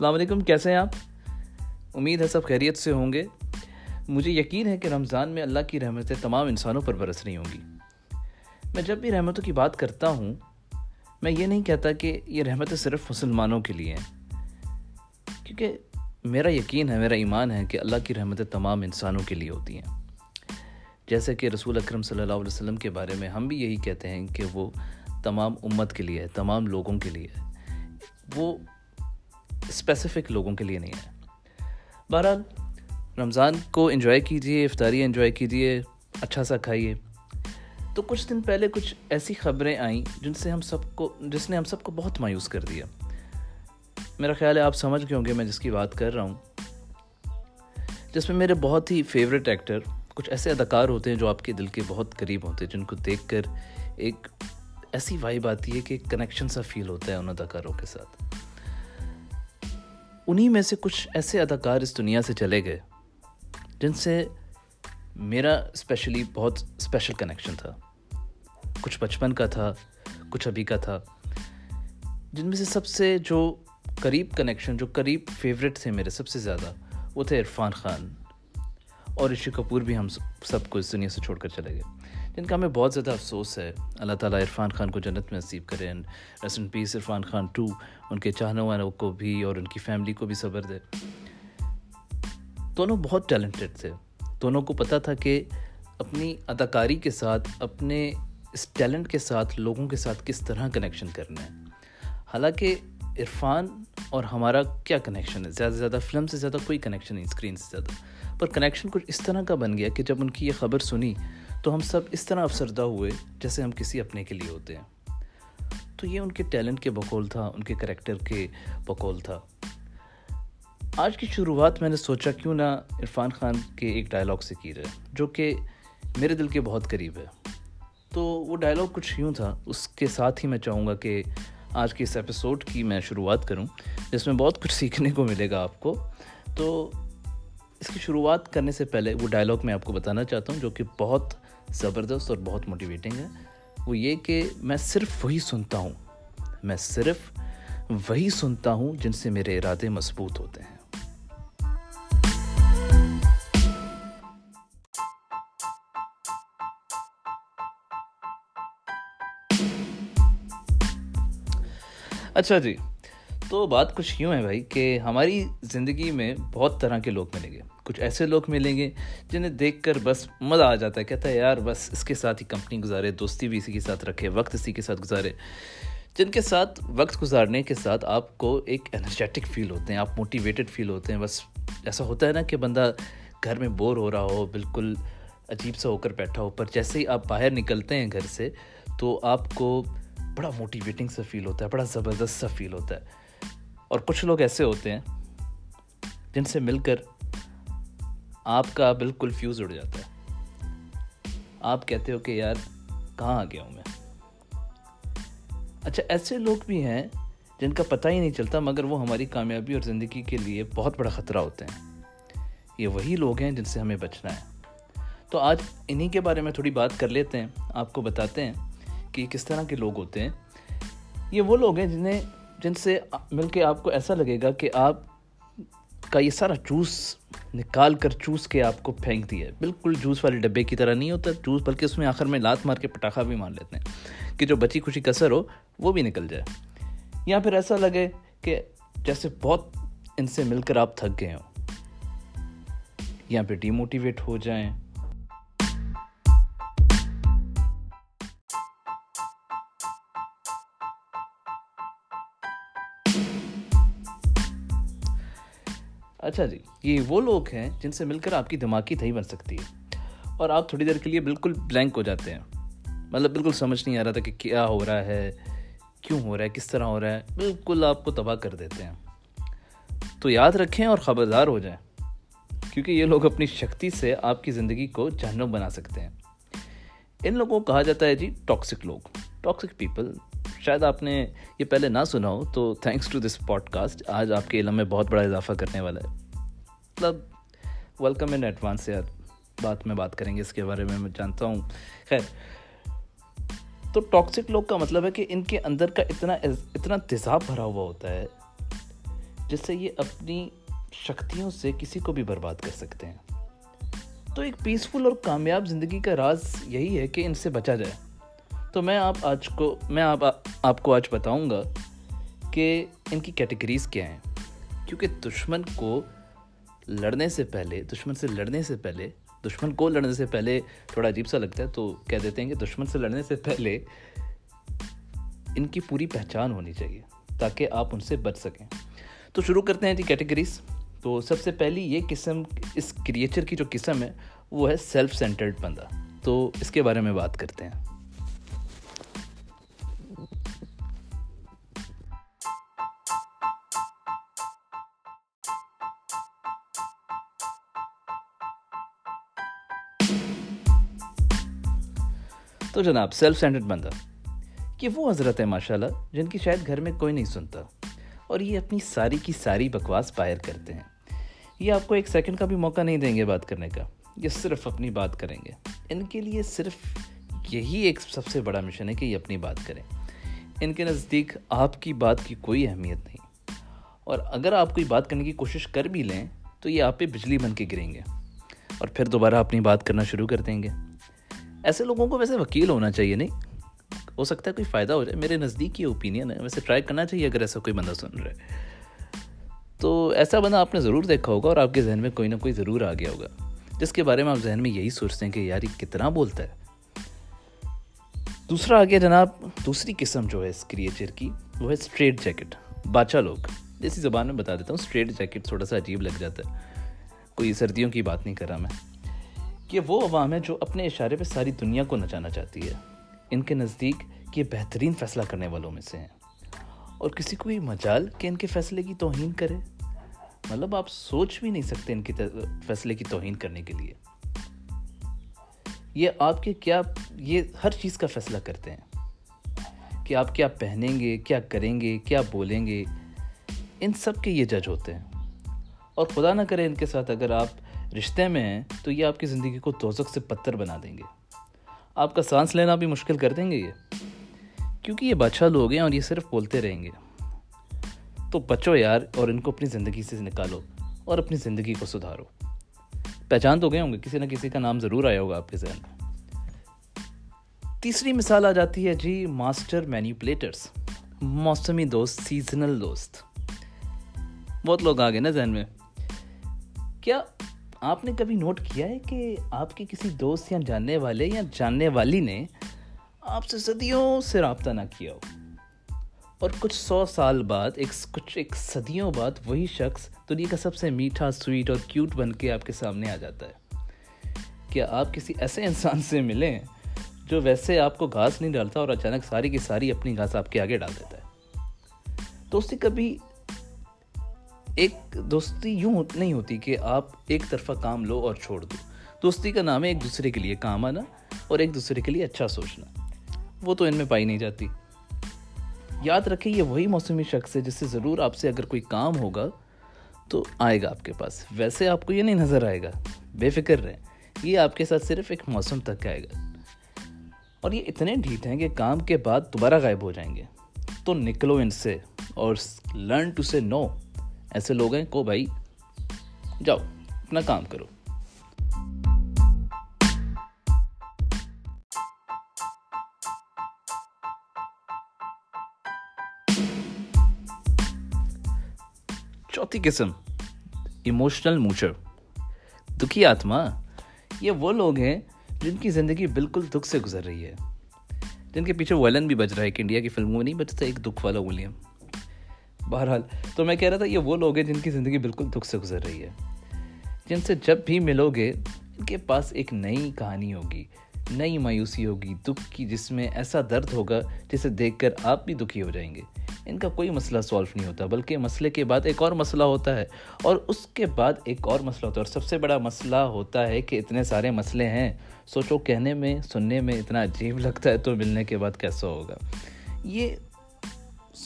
السلام علیکم، کیسے ہیں آپ؟ امید ہے سب خیریت سے ہوں گے۔ مجھے یقین ہے کہ رمضان میں اللہ کی رحمتیں تمام انسانوں پر برس رہی ہوں گی۔ میں جب بھی رحمتوں کی بات کرتا ہوں، میں یہ نہیں کہتا کہ یہ رحمتیں صرف مسلمانوں کے لیے ہیں۔ کیونکہ میرا یقین ہے، میرا ایمان ہے کہ اللہ کی رحمتیں تمام انسانوں کے لیے ہوتی ہیں۔ جیسے کہ رسول اکرم صلی اللہ علیہ وسلم کے بارے میں ہم بھی یہی کہتے ہیں کہ وہ تمام امت کے لیے ہے، تمام لوگوں کے لیے ہے۔ وہ اسپیسیفک لوگوں کے لیے نہیں ہے۔ بہرحال، رمضان کو انجوائے کیجیے افطاری انجوائے کیجیے اچھا سا کھائیے۔ تو کچھ دن پہلے کچھ ایسی خبریں آئیں جن سے ہم سب کو، جس نے ہم سب کو بہت مایوس کر دیا۔ میرا خیال ہے آپ سمجھ گئے ہوں گے میں جس کی بات کر رہا ہوں۔ جس میں میرے بہت ہی فیوریٹ ایکٹر کچھ ایسے اداکار ہوتے ہیں جو آپ کے دل کے بہت قریب ہوتے ہیں، جن کو دیکھ کر ایک ایسی وائب آتی ہے کہ کنیکشن سا فیل ہوتا ہے ان اداکاروں کے ساتھ۔ انہی میں سے کچھ ایسے اداکار اس دنیا سے چلے گئے جن سے میرا اسپیشلی بہت اسپیشل کنیکشن تھا۔ کچھ بچپن کا تھا، کچھ ابھی کا تھا۔ جن میں سے سب سے جو قریب کنیکشن جو قریب فیوریٹ تھے میرے سب سے زیادہ، وہ تھے عرفان خان۔ اور رشی کپور بھی ہم سب کو اس دنیا سے چھوڑ کر چلے گئے۔ جن کا ہمیں بہت زیادہ افسوس ہے۔ اللہ تعالیٰ عرفان خان کو جنت میں نصیب کرے۔ Rest in peace Irfan Khan to ان کے چاہنے والوں کو بھی اور ان کی فیملی کو بھی صبر دے۔ دونوں بہت ٹیلنٹڈ تھے۔ دونوں کو پتہ تھا کہ اپنی اداکاری کے ساتھ، اپنے اس ٹیلنٹ کے ساتھ لوگوں کے ساتھ کس طرح کنیکشن کرنا ہے۔ حالانکہ عرفان اور ہمارا کیا کنیکشن ہے؟ زیادہ سے زیادہ فلم سے زیادہ کوئی کنیکشن نہیں اسکرین سے زیادہ۔ پر کنیکشن کچھ اس طرح کا بن گیا کہ جب ان کی یہ خبر سنی تو ہم سب اس طرح افسردہ ہوئے جیسے ہم کسی اپنے کے لیے ہوتے ہیں۔ تو یہ ان کے ٹیلنٹ کے بقول تھا، ان کے کریکٹر کے بقول تھا۔ آج کی شروعات میں نے سوچا کیوں نہ عرفان خان کے ایک ڈائلاگ سے کی جائے، جو کہ میرے دل کے بہت قریب ہے۔ تو وہ ڈائلاگ کچھ یوں تھا، اس کے ساتھ ہی میں چاہوں گا کہ آج کے اس ایپیسوڈ کی میں شروعات کروں، جس میں بہت کچھ سیکھنے کو ملے گا آپ کو۔ تو اس کی شروعات کرنے سے پہلے وہ ڈائلاگ میں آپ کو بتانا چاہتا ہوں، جو کہ بہت زبردست اور بہت موٹیویٹنگ ہے۔ وہ یہ کہ میں صرف وہی سنتا ہوں۔ میں صرف وہی سنتا ہوں جن سے میرے ارادے مضبوط ہوتے ہیں۔ اچھا جی تو بات کچھ یوں ہے بھائی کہ ہماری زندگی میں بہت طرح کے لوگ ملیں گے۔ کچھ ایسے لوگ ملیں گے جنہیں دیکھ کر بس مزہ آ جاتا ہے، کہتا ہے، یار بس اس کے ساتھ ہی کمپنی گزارے، دوستی بھی اسی کے ساتھ رکھے، وقت اسی کے ساتھ گزارے۔ جن کے ساتھ وقت گزارنے کے ساتھ آپ کو ایک انرجیٹک فیل ہوتے ہیں، آپ موٹیویٹڈ فیل ہوتے ہیں۔ بس ایسا ہوتا ہے نا کہ بندہ گھر میں بور ہو رہا ہو، بالکل عجیب سا ہو کر بیٹھا ہو، پر جیسے ہی آپ باہر نکلتے ہیں گھر سے تو آپ کو بڑا موٹیویٹنگ سا فیل ہوتا ہے، بڑا زبردست سا فیل ہوتا ہے۔ اور کچھ لوگ ایسے ہوتے ہیں جن سے مل کر آپ کا بالکل فیوز اڑ جاتا ہے۔ آپ کہتے ہو کہ یار کہاں آ گیا ہوں میں؟ اچھا ایسے لوگ بھی ہیں جن کا پتہ ہی نہیں چلتا، مگر وہ ہماری کامیابی اور زندگی کے لیے بہت بڑا خطرہ ہوتے ہیں۔ یہ وہی لوگ ہیں جن سے ہمیں بچنا ہے۔ تو آج انہی کے بارے میں تھوڑی بات کر لیتے ہیں، آپ کو بتاتے ہیں کہ کس طرح کے لوگ ہوتے ہیں۔ یہ وہ لوگ ہیں جنہیں جن سے مل کے آپ کو ایسا لگے گا کہ آپ کا یہ سارا جوس نکال کر چوس کے آپ کو پھینک دیا ہے۔ بالکل جوس والے ڈبے کی طرح نہیں ہوتا، جوس، بلکہ اس میں آخر میں لات مار کے پٹاخہ بھی مان لیتے ہیں کہ جو بچی خوشی کثر ہو، وہ بھی نکل جائے۔ یا پھر ایسا لگے کہ جیسے بہت ان سے مل کر آپ تھک گئے ہوں۔ یا پھر ڈی موٹیویٹ ہو جائیں۔ اچھا جی یہ وہ لوگ ہیں جن سے مل کر آپ کی دماغ کی بن سکتی ہے۔ اور آپ تھوڑی دیر کے لیے بالکل بلینک ہو جاتے ہیں۔ مطلب بالکل سمجھ نہیں آ رہا تھا کہ کیا ہو رہا ہے، کیوں ہو رہا ہے، کس طرح ہو رہا ہے۔ بالکل آپ کو تباہ کر دیتے ہیں۔ تو یاد رکھیں اور خبردار ہو جائیں، کیونکہ یہ لوگ اپنی شکتی سے آپ کی زندگی کو جہنم بنا سکتے ہیں۔ ان لوگوں کو کہا جاتا ہے جی ٹاکسک لوگ ٹاکسک پیپل شاید آپ نے یہ پہلے نہ سنا ہو، تو thanks to this podcast آج آپ کے علم میں بہت بڑا اضافہ کرنے والا ہے۔ مطلب ویلکم ان ایڈوانس یار، بات میں بات کریں گے اس کے بارے میں میں جانتا ہوں۔ خیر، تو ٹاکسک لوگ کا مطلب ہے کہ ان کے اندر کا اتنا اتنا تیزاب بھرا ہوا ہوتا ہے، جس سے یہ اپنی شکتیوں سے کسی کو بھی برباد کر سکتے ہیں۔ تو ایک پیسفل اور کامیاب زندگی کا راز یہی ہے کہ ان سے بچا جائے۔ تو میں آپ آج کو میں آپ آپ کو آج بتاؤں گا کہ ان کی کیٹیگریز کیا ہیں۔ کیونکہ دشمن کو لڑنے سے پہلے دشمن سے لڑنے سے پہلے دشمن کو لڑنے سے پہلے تھوڑا عجیب سا لگتا ہے، تو کہہ دیتے ہیں کہ دشمن سے لڑنے سے پہلے ان کی پوری پہچان ہونی چاہیے تاکہ آپ ان سے بچ سکیں۔ تو شروع کرتے ہیں جی کیٹیگریز تو سب سے پہلی یہ قسم، اس کریچر کی جو قسم ہے، وہ ہے سیلف سینٹرڈ بندہ۔ تو اس کے بارے میں بات کرتے ہیں۔ تو جناب سیلف سینٹرڈ بندہ کہ وہ حضرت ہے ماشاء اللہ جن کی شاید گھر میں کوئی نہیں سنتا اور یہ اپنی ساری کی ساری بکواس باہر کرتے ہیں۔ یہ آپ کو ایک سیکنڈ کا بھی موقع نہیں دیں گے بات کرنے کا، یہ صرف اپنی بات کریں گے۔ ان کے لیے صرف یہی ایک سب سے بڑا مشن ہے کہ یہ اپنی بات کریں۔ ان کے نزدیک آپ کی بات کی کوئی اہمیت نہیں۔ اور اگر آپ کوئی بات کرنے کی کوشش کر بھی لیں تو یہ آپ پہ بجلی بن کے گریں گے۔ اور پھر دوبارہ اپنی بات کرنا شروع کر دیں گے۔ ایسے لوگوں کو ویسے وکیل ہونا چاہیے، نہیں؟ ہو سکتا ہے کوئی فائدہ ہو جائے۔ میرے نزدیک یہ اوپینین ہے۔ ویسے ٹرائی کرنا چاہیے اگر ایسا کوئی بندہ سن رہا ہے۔ تو ایسا بندہ آپ نے ضرور دیکھا ہوگا اور آپ کے ذہن میں کوئی نہ کوئی ضرور آ گیا ہوگا۔ جس کے بارے میں آپ ذہن میں یہی سوچتے ہیں کہ یار یہ کتنا بولتا ہے۔ دوسرا آ گیا جناب، دوسری قسم جو ہے اس کریچر کی، وہ ہے اسٹریٹ جیکٹ باچا لوگ۔ جیسی زبان میں بتا دیتا ہوں اسٹریٹ جیکٹ تھوڑا سا عجیب لگ جاتا ہے۔ کوئی سردیوں کی بات نہیں کر رہا میں۔ کہ وہ عوام ہے جو اپنے اشارے پہ ساری دنیا کو نچانا چاہتی ہے۔ ان کے نزدیک یہ بہترین فیصلہ کرنے والوں میں سے ہیں۔ اور کسی کو یہ مجال کہ ان کے فیصلے کی توہین کرے۔ مطلب آپ سوچ بھی نہیں سکتے ان کے فیصلے کی توہین کرنے کے لیے۔ یہ آپ کے کیا، یہ ہر چیز کا فیصلہ کرتے ہیں۔ کہ آپ کیا پہنیں گے، کیا کریں گے، کیا بولیں گے۔ ان سب کے یہ جج ہوتے ہیں۔ اور خدا نہ کرے ان کے ساتھ اگر آپ رشتے میں ہیں، تو یہ آپ کی زندگی کو دوزک سے پتھر بنا دیں گے۔ آپ کا سانس لینا بھی مشکل کر دیں گے یہ۔ کیونکہ یہ بادشاہ لوگ ہیں اور یہ صرف بولتے رہیں گے۔ تو بچو یار اور ان کو اپنی زندگی سے نکالو اور اپنی زندگی کو سدھارو۔ پہچان تو گئے ہوں گے، کسی نہ کسی کا نام ضرور آیا ہوگا آپ کے ذہن میں۔ تیسری مثال آ جاتی ہے جی ماسٹر مینیپولیٹرس موسمی دوست سیزنل دوست۔ بہت لوگ آ گئے نا ذہن میں۔ کیا آپ نے کبھی نوٹ کیا ہے کہ آپ کے کسی دوست یا جاننے والے یا جاننے والی نے آپ سے صدیوں سے رابطہ نہ کیا ہو؟ اور کچھ سو سال بعد، ایک کچھ ایک صدیوں بعد وہی شخص دنیا کا سب سے میٹھا، سویٹ اور کیوٹ بن کے آپ کے سامنے آ جاتا ہے۔ کیا آپ کسی ایسے انسان سے ملیں جو ویسے آپ کو گھاس نہیں ڈالتا اور اچانک ساری کی ساری اپنی گھاس آپ کے آگے ڈال دیتا ہے؟ دوستی کبھی ایک دوستی یوں نہیں ہوتی کہ آپ ایک طرفہ کام لو اور چھوڑ دو۔ دوستی کا نام ہے ایک دوسرے کے لیے کام آنا اور ایک دوسرے کے لیے اچھا سوچنا۔ وہ تو ان میں پائی نہیں جاتی۔ یاد رکھیں، یہ وہی موسمی شخص ہے جس سے ضرور آپ سے اگر کوئی کام ہوگا تو آئے گا آپ کے پاس۔ ویسے آپ کو یہ نہیں نظر آئے گا۔ بے فکر رہیں۔ یہ آپ کے ساتھ صرف ایک موسم تک آئے گا۔ اور یہ اتنے ڈھیٹ ہیں کہ کام کے بعد دوبارہ غائب ہو جائیں گے۔ تو نکلو ان سے اور لرن ٹو سے نو ایسے لوگ ہیں کو بھائی، جاؤ، اپنا کام کرو۔ چوتھی قسم ایموشنل موچر دکھی آتما، یہ وہ لوگ ہیں جن کی زندگی بالکل دکھ سے گزر رہی ہے۔ جن کے پیچھے ویلن بھی بج رہا ہے کہ انڈیا کی فلموں میں نہیں بچتا ایک دکھ والا ولیم۔ بہرحال، تو میں کہہ رہا تھا یہ وہ لوگ ہیں جن کی زندگی بالکل دکھ سے گزر رہی ہے۔ جن سے جب بھی ملو گے، ان کے پاس ایک نئی کہانی ہوگی، نئی مایوسی ہوگی، دکھ کی، جس میں ایسا درد ہوگا جسے دیکھ کر آپ بھی دکھی ہو جائیں گے۔ ان کا کوئی مسئلہ سولو نہیں ہوتا، بلکہ مسئلے کے بعد ایک اور مسئلہ ہوتا ہے۔ اور اس کے بعد ایک اور مسئلہ ہوتا ہے۔ اور سب سے بڑا مسئلہ ہوتا ہے کہ اتنے سارے مسئلے ہیں۔ سوچو کہنے میں، سننے میں اتنا عجیب لگتا ہے تو ملنے کے بعد کیسا ہوگا؟ یہ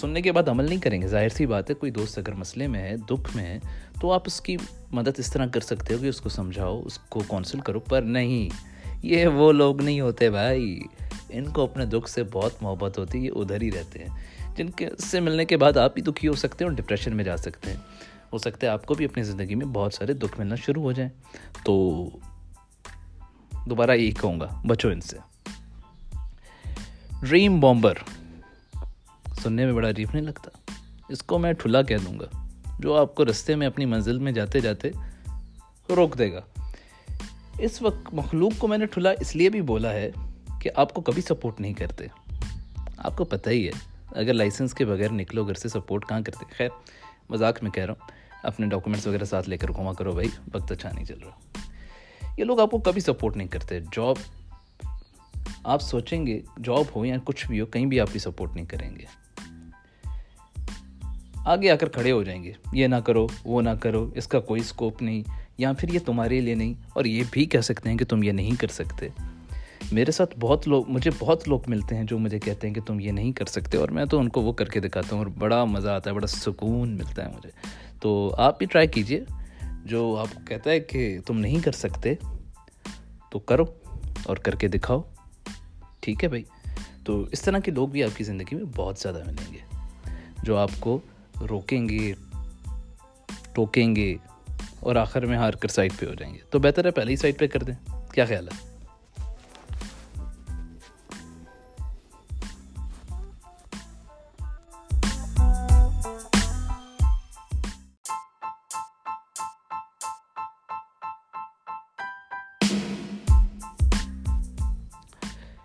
سننے کے بعد عمل نہیں کریں گے۔ ظاہر سی بات ہے، کوئی دوست اگر مسئلے میں ہے، دکھ میں ہے، تو آپ اس کی مدد اس طرح کر سکتے ہو کہ اس کو سمجھاؤ، اس کو کونسل کرو۔ پر نہیں، یہ وہ لوگ نہیں ہوتے بھائی۔ ان کو اپنے دکھ سے بہت محبت ہوتی ہے، یہ ادھر ہی رہتے ہیں۔ جن کے سے ملنے کے بعد آپ بھی دکھی ہو سکتے ہیں اور ڈپریشن میں جا سکتے ہیں۔ ہو سکتا ہے آپ کو بھی اپنی زندگی میں بہت سارے دکھ ملنا شروع ہو جائیں۔ تو دوبارہ یہی کہوں گا، بچو ان سے۔ ڈریم بامبر سننے میں بڑا عجیب نہیں لگتا۔ اس کو میں ٹھلا کہہ دوں گا۔ جو آپ کو رستے میں اپنی منزل میں جاتے جاتے روک دے گا۔ اس وقت مخلوق کو میں نے ٹھلا اس لیے بھی بولا ہے کہ آپ کو کبھی سپورٹ نہیں کرتے۔ آپ کو پتہ ہی ہے، اگر لائسنس کے بغیر نکلو گھر سے سپورٹ کہاں کرتے؟ خیر، مذاق میں کہہ رہا ہوں۔ اپنے ڈاکومنٹس وغیرہ ساتھ لے کر گھما کرو بھائی، وقت اچھا نہیں چل رہا۔ یہ لوگ آپ کو کبھی سپورٹ نہیں کرتے۔ جاب، آپ سوچیں گے، جاب ہو یا کچھ بھی ہو، کہیں بھی آپ کی سپورٹ نہیں کریں گے۔ آگے آ کر کھڑے ہو جائیں گے۔ یہ نہ کرو، وہ نہ کرو، اس کا کوئی اسکوپ نہیں۔ یا پھر یہ تمہارے لیے نہیں، اور یہ بھی کہہ سکتے ہیں کہ تم یہ نہیں کر سکتے۔ میرے ساتھ بہت لوگ، مجھے بہت لوگ ملتے ہیں جو مجھے کہتے ہیں کہ تم یہ نہیں کر سکتے، اور میں تو ان کو وہ کر کے دکھاتا ہوں، اور بڑا مزہ آتا ہے، بڑا سکون ملتا ہے مجھے۔ تو آپ بھی ٹرائی کیجیے۔ جو آپ کو کہتا ہے کہ تم نہیں کر سکتے، تو کرو اور کر کے دکھاؤ۔ ٹھیک ہے بھائی۔ تو اس طرح کے لوگ بھی آپ کی زندگی میں بہت زیادہ ملیں گے، جو آپ کو روکیں گے، ٹوکیں گے اور آخر میں ہار کر سائڈ پہ ہو جائیں گے۔ تو بہتر ہے پہلے ہی سائڈ پہ کر دیں۔ کیا خیال ہے؟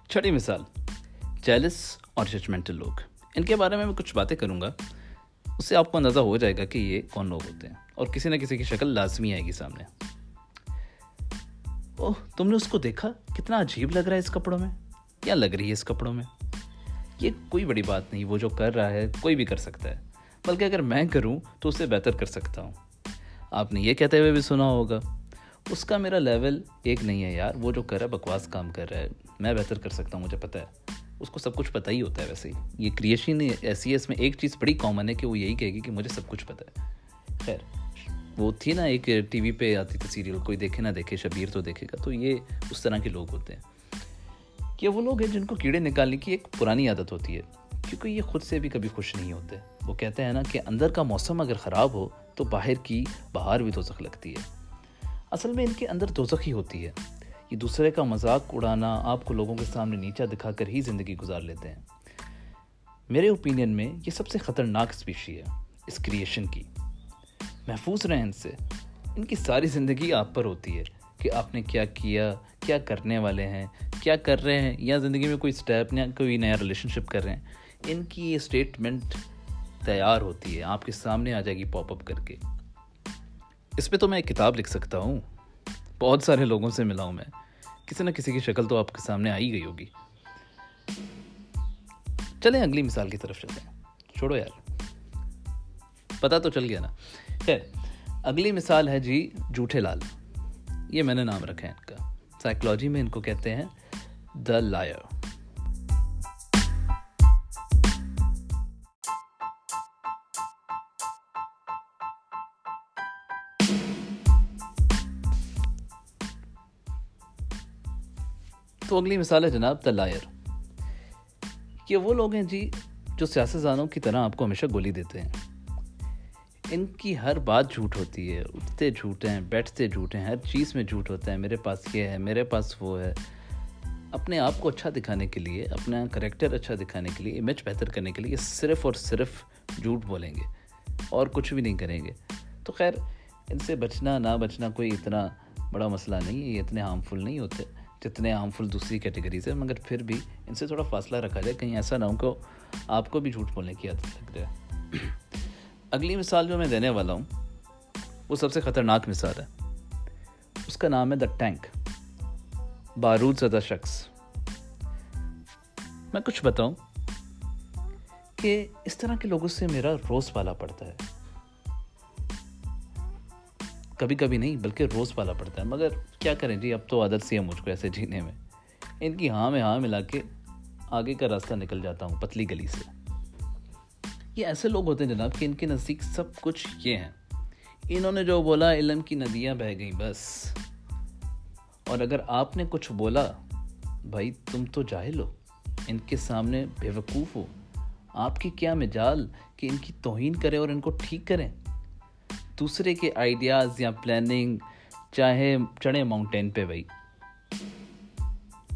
چھٹی مثال چیلس اور ججمنٹل لوگ۔ ان کے بارے میں میں کچھ باتیں کروں گا۔ اس سے آپ کو اندازہ ہو جائے گا کہ یہ کون لوگ ہوتے ہیں اور کسی نہ کسی کی شکل لازمی آئے گی سامنے۔ اوہ، تم نے اس کو دیکھا؟ کتنا عجیب لگ رہا ہے اس کپڑوں میں۔ کیا لگ رہی ہے اس کپڑوں میں؟ یہ کوئی بڑی بات نہیں، وہ جو کر رہا ہے کوئی بھی کر سکتا ہے۔ بلکہ اگر میں کروں تو اسے بہتر کر سکتا ہوں۔ آپ نے یہ کہتے ہوئے بھی سنا ہوگا۔ اس کا میرا لیول ایک نہیں ہے یار، وہ جو کر رہا ہے، بکواس کام کر رہا ہے۔ میں بہتر کر سکتا ہوں، مجھے پتہ ہے۔ اس کو سب کچھ پتہ ہی ہوتا ہے ویسے ہی۔ یہ کریشن ایسی ہے، اس میں ایک چیز بڑی کامن ہے کہ وہ یہی کہے گی کہ مجھے سب کچھ پتہ ہے۔ خیر، وہ تھی نا ایک ٹی وی پہ آتی تھی سیریل کوئی دیکھے نہ دیکھے، شبیر تو دیکھے گا۔ تو یہ اس طرح کے لوگ ہوتے ہیں۔ کہ وہ لوگ ہیں جن کو کیڑے نکالنے کی ایک پرانی عادت ہوتی ہے، کیونکہ یہ خود سے بھی کبھی خوش نہیں ہوتے۔ وہ کہتے ہیں نا کہ اندر کا موسم اگر خراب ہو، تو باہر کی باہر بھی دوزخ لگتی ہے۔ اصل میں ان کے اندر دوزخ ہی ہوتی ہے۔ یہ دوسرے کا مذاق اڑانا آپ کو لوگوں کے سامنے نیچا دکھا کر ہی زندگی گزار لیتے ہیں۔ میرے اوپینین میں یہ سب سے خطرناک اسپیشی ہے اس کریشن کی۔ محفوظ رہیں ان سے۔ ان کی ساری زندگی آپ پر ہوتی ہے کہ آپ نے کیا کیا کیا کرنے والے ہیں، کیا کر رہے ہیں، یا زندگی میں کوئی اسٹیپ یا کوئی نیا ریلیشن شپ کر رہے ہیں۔ ان کی یہ اسٹیٹمنٹ تیار ہوتی ہے، آپ کے سامنے آ جائے گی پاپ اپ کر کے۔ اس پہ تو میں ایک کتاب لکھ سکتا ہوں۔ بہت سارے لوگوں سے ملا ہوں میں۔ کسی نہ کسی کی شکل تو آپ کے سامنے آئی گئی ہوگی۔ چلیں اگلی مثال کی طرف چلتے ہیں۔ چھوڑو یار۔ پتا تو چل گیا نا۔ خیر، اگلی مثال ہے جی جھوٹے لال۔ یہ میں نے نام رکھا ہے ان کا۔ سائیکلوجی میں ان کو کہتے ہیں دا لائر۔ تو اگلی مثال ہے جناب دا لائر۔ یہ وہ لوگ ہیں جی جو سیاستدانوں کی طرح آپ کو ہمیشہ گولی دیتے ہیں۔ ان کی ہر بات جھوٹ ہوتی ہے، اٹھتے جھوٹ ہیں، بیٹھتے جھوٹ ہیں، ہر چیز میں جھوٹ ہوتا ہے، میرے پاس یہ ہے، میرے پاس وہ ہے۔ اپنے آپ کو اچھا دکھانے کے لیے، اپنا کریکٹر اچھا دکھانے کے لیے امیج بہتر کرنے کے لیے صرف اور صرف جھوٹ بولیں گے۔ اور کچھ بھی نہیں کریں گے۔ تو خیر، ان سے بچنا، نہ بچنا کوئی اتنا بڑا مسئلہ نہیں ہے، یہ اتنے ہارمفل نہیں ہوتے۔ جتنے فل دوسری کیٹیگریز ہیں، مگر پھر بھی ان سے تھوڑا فاصلہ رکھا جائے، کہیں ایسا نہ ہو کہ آپ کو بھی جھوٹ بولنے کی عادت لگ جائے اگلی مثال جو میں دینے والا ہوں، وہ سب سے خطرناک مثال ہے۔ اس کا نام ہے دا ٹینک بارود زدہ شخص۔ میں کچھ بتاؤں کہ اس طرح کے لوگوں سے میرا روز پالا پڑتا ہے۔ کبھی کبھی نہیں، بلکہ روز پالا پڑتا ہے۔ مگر کیا کریں جی اب تو عادت سی ہے مجھ کو ایسے جینے میں۔ ان کی ہاں میں ہاں ملا کے آگے کا راستہ نکل جاتا ہوں، پتلی گلی سے۔ یہ ایسے لوگ ہوتے ہیں جناب کہ ان کے نزدیک سب کچھ یہ ہیں۔ انہوں نے جو بولا، علم کی ندیاں بہہ گئیں، بس۔ اور اگر آپ نے کچھ بولا، بھائی تم تو جاہل ہو، ان کے سامنے بے وقوف ہو۔ آپ کی کیا مجال کہ ان کی توہین کریں اور ان کو ٹھیک کریں؟ دوسرے کے آئیڈیاز یا پلاننگ چاہے چڑھے ماؤنٹین پہ بھائی۔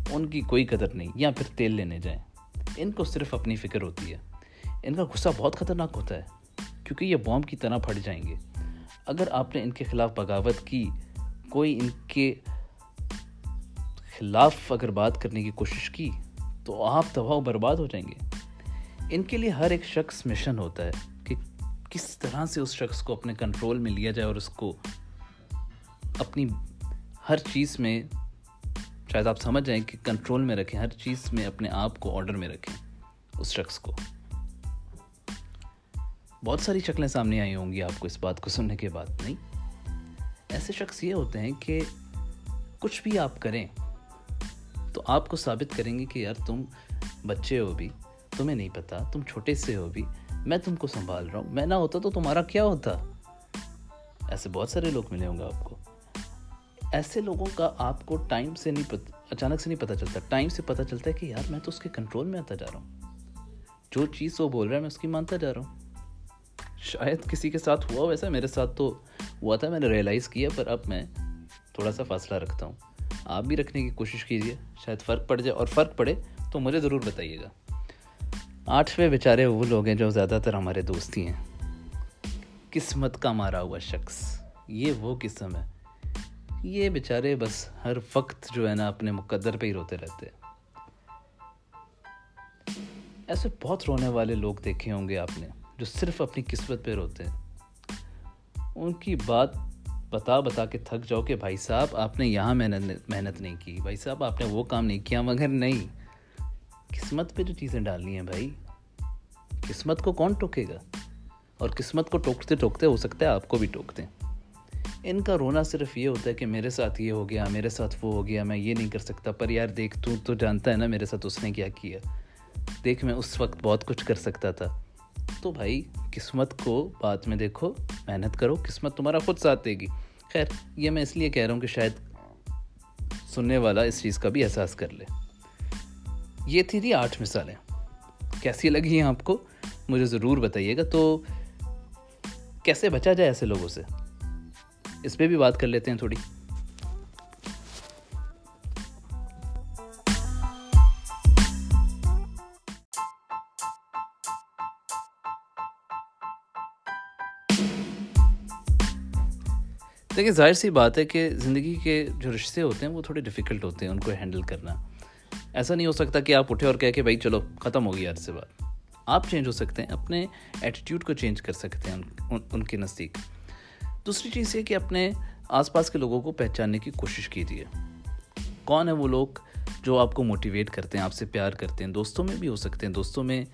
ان کی کوئی قدر نہیں، یا پھر تیل لینے جائیں۔ ان کو صرف اپنی فکر ہوتی ہے۔ ان کا غصہ بہت خطرناک ہوتا ہے، کیونکہ یہ بوم کی طرح پھٹ جائیں گے۔ اگر آپ نے ان کے خلاف بغاوت کی، کوئی ان کے خلاف اگر بات کرنے کی کوشش کی، تو آپ تباہ و برباد ہو جائیں گے۔ ان کے لیے ہر ایک شخص مشن ہوتا ہے۔ کس طرح سے اس شخص کو اپنے کنٹرول میں لیا جائے اور اس کو اپنی ہر چیز میں، شاید آپ سمجھ جائیں کہ کنٹرول میں رکھیں، ہر چیز میں اپنے آپ کو آرڈر میں رکھیں اس شخص کو۔ بہت ساری شکلیں سامنے آئی ہوں گی آپ کو اس بات کو سننے کے بعد، نہیں؟ ایسے شخص یہ ہوتے ہیں کہ کچھ بھی آپ کریں تو آپ کو ثابت کریں گے کہ یار تم بچے ہو بھی تمہیں نہیں پتا، تم چھوٹے سے ہو بھی میں تم کو سنبھال رہا ہوں۔ میں نہ ہوتا تو تمہارا کیا ہوتا؟ ایسے بہت سارے لوگ ملے ہوں گے آپ کو۔ ایسے لوگوں کا آپ کو ٹائم سے نہیں پتا اچانک سے نہیں پتہ چلتا۔ ٹائم سے پتہ چلتا ہے کہ یار میں تو اس کے کنٹرول میں آتا جا رہا ہوں۔ جو چیز وہ بول رہا ہے میں اس کی مانتا جا رہا ہوں۔ شاید کسی کے ساتھ ہوا ویسا، میرے ساتھ تو ہوا تھا، میں نے ریئلائز کیا، پر اب میں تھوڑا سا فاصلہ رکھتا ہوں۔ آپ بھی رکھنے کی کوشش کیجیے شاید فرق پڑ جائے اور فرق پڑے تو مجھے ضرور بتائیے گا۔ آٹھویں بیچارے وہ لوگ ہیں جو زیادہ تر ہمارے دوستی ہیں۔ قسمت کا مارا ہوا شخص۔ یہ وہ قسم ہے۔ یہ بیچارے بس ہر وقت جو ہے نا اپنے مقدر پہ ہی روتے رہتے ایسے بہت رونے والے لوگ دیکھے ہوں گے آپ نے جو صرف اپنی قسمت پہ روتے ہیں۔ ان کی بات بتا بتا کے تھک جاؤ کہ بھائی صاحب، آپ نے یہاں محنت محنت نہیں کی، بھائی صاحب، آپ نے وہ کام نہیں کیا، مگر نہیں۔ قسمت پہ جو چیزیں ڈالنی ہیں بھائی، قسمت کو کون ٹوکے گا؟ اور قسمت کو ٹوکتے ٹوکتے ہو سکتا ہے آپ کو بھی ٹوکتے ان کا رونا صرف یہ ہوتا ہے کہ میرے ساتھ یہ ہو گیا، میرے ساتھ وہ ہو گیا، میں یہ نہیں کر سکتا۔ پر یار دیکھ، تو تو جانتا ہے نا میرے ساتھ اس نے کیا کیا۔ دیکھ، میں اس وقت بہت کچھ کر سکتا تھا۔ تو بھائی، قسمت کو بعد میں دیکھو، محنت کرو، قسمت تمہارا خود ساتھ دے گی۔ خیر، یہ میں اس لیے کہہ رہا ہوں کہ شاید سننے والا اس چیز کا بھی احساس کر لے۔ یہ تھی تھی آٹھ مثالیں۔ کیسی لگی ہیں آپ کو؟ مجھے ضرور بتائیے گا۔ تو کیسے بچا جائے ایسے لوگوں سے؟ اس پہ بھی بات کر لیتے ہیں تھوڑی۔ دیکھیے، ظاہر سی بات ہے کہ زندگی کے جو رشتے ہوتے ہیں، وہ تھوڑے ڈیفیکلٹ ہوتے ہیں، ان کو ہینڈل کرنا۔ ایسا نہیں ہو سکتا کہ آپ اٹھے اور کہہ کہ بھائی چلو ختم ہو گیا عرصے بعد آپ چینج ہو سکتے ہیں، اپنے ایٹیٹیوڈ کو چینج کر سکتے ہیں ان ان کے نزدیک۔ دوسری چیز یہ کہ اپنے آس پاس کے لوگوں کو پہچاننے کی کوشش کیجیے۔ کون ہے وہ لوگ جو آپ کو موٹیویٹ کرتے ہیں، آپ سے پیار کرتے ہیں؟ دوستوں میں بھی ہو سکتے ہیں، دوستوں میں،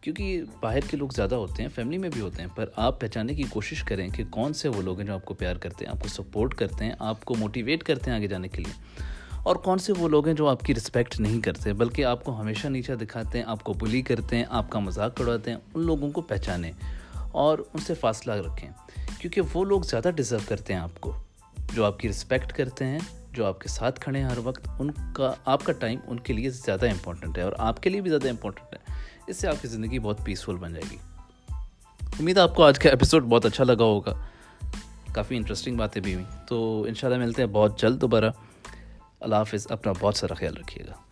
کیونکہ باہر کے لوگ زیادہ ہوتے ہیں فیملی میں بھی ہوتے ہیں، پر آپ پہچاننے کی کوشش کریں کہ کون سے وہ لوگ ہیں جو آپ کو پیار کرتے ہیں، آپ کو سپورٹ کرتے ہیں، آپ کو موٹیویٹ کرتے ہیں آگے جانے کے لیے۔ اور کون سے وہ لوگ ہیں جو آپ کی رسپیکٹ نہیں کرتے بلکہ آپ کو ہمیشہ نیچا دکھاتے ہیں، آپ کو بلی کرتے ہیں، آپ کا مذاق اڑاتے ہیں، ان لوگوں کو پہچانیں اور ان سے فاصلہ رکھیں۔ کیونکہ وہ لوگ زیادہ ڈیزرو کرتے ہیں آپ کو۔ جو آپ کی رسپیکٹ کرتے ہیں، جو آپ کے ساتھ کھڑے ہیں ہر وقت، ان کا، آپ کا ٹائم ان کے لیے زیادہ امپورٹنٹ ہے اور آپ کے لیے بھی زیادہ امپورٹنٹ ہے۔ اس سے آپ کی زندگی بہت پیسفل بن جائے گی۔ امید ہے آپ کو آج کا ایپیسوڈ بہت اچھا لگا ہوگا۔ کافی انٹرسٹنگ باتیں بھی ہوئیں۔ تو انشاءاللہ ملتے ہیں بہت جلد دوبارہ۔ اللہ حافظ اپنا بہت سارا خیال رکھیے گا۔